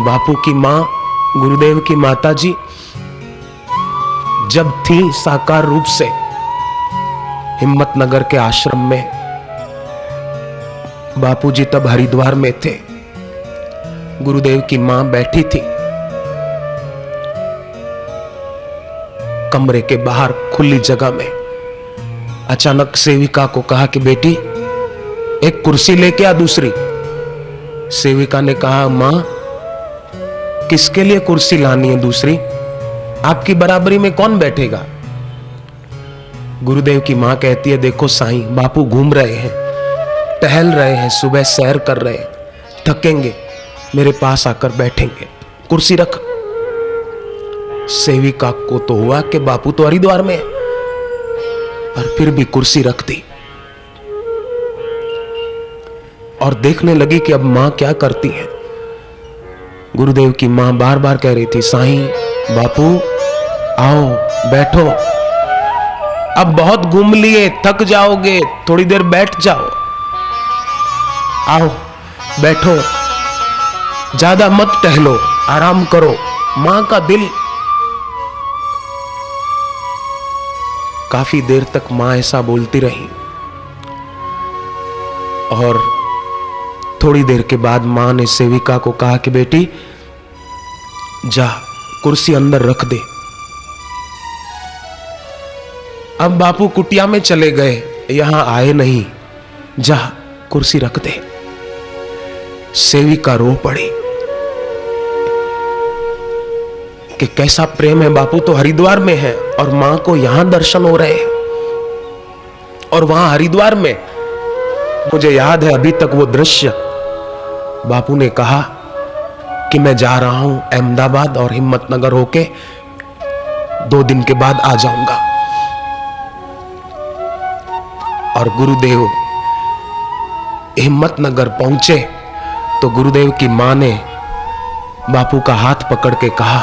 बापू की माँ, गुरुदेव की माता जी जब थी साकार रूप से हिम्मतनगर के आश्रम में बापू जी तब हरिद्वार में थे। गुरुदेव की माँ बैठी थी। कमरे के बाहर खुली जगह में अचानक सेविका को कहा कि बेटी, एक कुर्सी लेके आ दूसरी। सेविका ने कहा, माँ किसके लिए कुर्सी लानी है दूसरी? आपकी बराबरी में कौन बैठेगा? गुरुदेव की माँ कहती है, देखो साईं, बापू घूम रहे हैं, टहल रहे हैं, सुबह सैर कर रहे हैं, थकेंगे, मेरे पास आकर बैठेंगे। कुर्सी रख। सेविका को तो हुआ कि बापू तो हरिद्वार में है, पर फिर भी कुर्सी रख दी। और देखने लगी कि अब माँ क्या करती है। गुरुदेव की माँ बार बार कह रही थी, साईं, बापू, आओ, बैठो। अब बहुत घूम लिए, थक जाओगे, थोड़ी देर बैठ जाओ। आओ, बैठो। ज़्यादा मत टहलो, आराम करो, माँ का दिल काफ़ी देर तक माँ ऐसा बोलती रही। और थोड़ी देर के बाद माँ ने सेविका को कहा कि, बेटी जा, कुर्सी अंदर रख दे। अब बापू कुटिया में चले गए, यहाँ आए नहीं। जा, कुर्सी रख दे। सेविका रो पड़ी। कि कैसा प्रेम है बापू तो हरिद्वार में है, और माँ को यहाँ दर्शन हो रहे हैं। और वहाँ हरिद्वार में, मुझे याद है अभी तक वो दृश्य। बापू ने कहा कि मैं जा रहा हूँ अहमदाबाद और हिम्मतनगर होके दो दिन के बाद आ जाऊँगा। और गुरुदेव, हिम्मतनगर पहुँचे तो गुरुदेव की माँ ने बापू का हाथ पकड़ के कहा,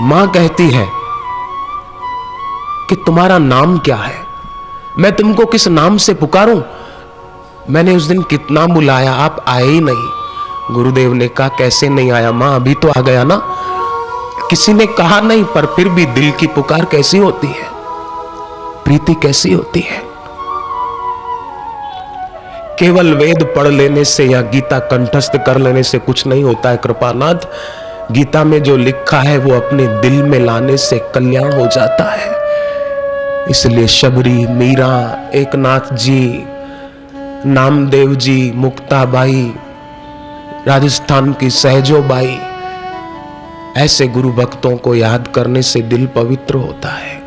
माँ कहती है कि तुम्हारा नाम क्या है? मैं तुमको किस नाम से पुकारूं? मैंने उस दिन कितना बुलाया, आप आए ही नहीं। गुरुदेव ने कहा, कैसे नहीं आया? माँ, अभी तो आ गया ना? किसी ने कहा नहीं, पर फिर भी दिल की पुकार कैसी होती है? प्रीति कैसी होती है? केवल वेद पढ़ लेने से या गीता कंठस्थ कर लेने से कुछ नहीं होता है, कृपानाथ। गीता में जो लिखा है, वो अपने दिल में लाने से कल्याण हो जाता है। इसलिए शबरी, मीरा, एकनाथ जी, नामदेव जी, मुक्ताबाई राजस्थान की सहजो बाई ऐसे गुरु भक्तों को याद करने से दिल पवित्र होता है।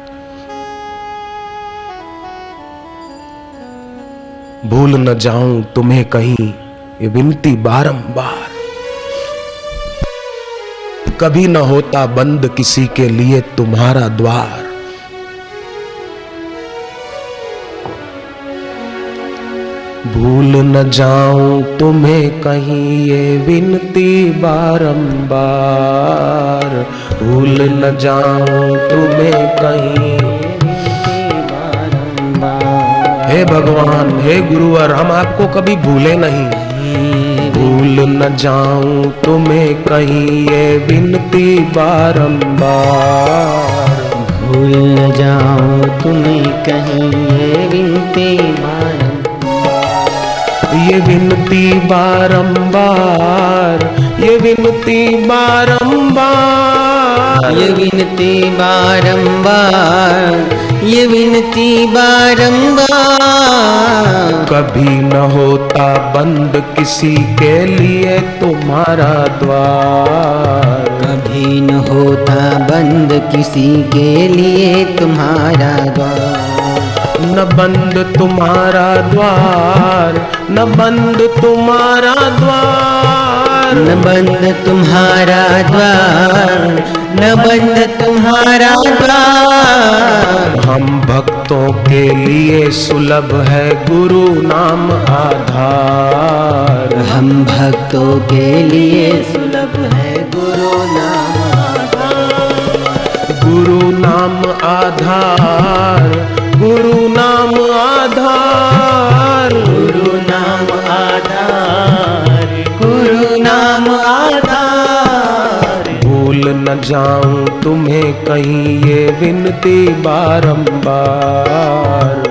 भूल न जाऊँ तुम्हें कहीं ये विनती बारंबार। कभी न होता बंद किसी के लिए तुम्हारा द्वार। भूल न जाऊँ तुम्हें कहीं ये विनती बारंबार। भूल न जाऊँ तुम्हें कहीं हे भगवान, हे गुरुवर हम आपको कभी भूले नहीं। भूल न जाऊँ तुम्हें कहीं ये विनती बारंबार। भूल न जाऊँ तुम्हें कहीं ये विनती विनती बारंबार ये विनती बारंबार। ये विनती बारंबार ये विनती बारंबार। कभी न होता बंद किसी के लिए तुम्हारा द्वार। कभी न होता बंद किसी के लिए तुम्हारा द्वार। न बंद तुम्हारा द्वार न बंद तुम्हारा द्वार। न बंद तुम्हारा द्वार न बंद तुम्हारा द्वार। हम भक्तों के लिए सुलभ है गुरु नाम आधार। हम भक्तों के लिए सुलभ है गुरु नाम आधार। गुरु नाम आधार। जाऊँ तुम्हें कहीं ये विनती बारंबार।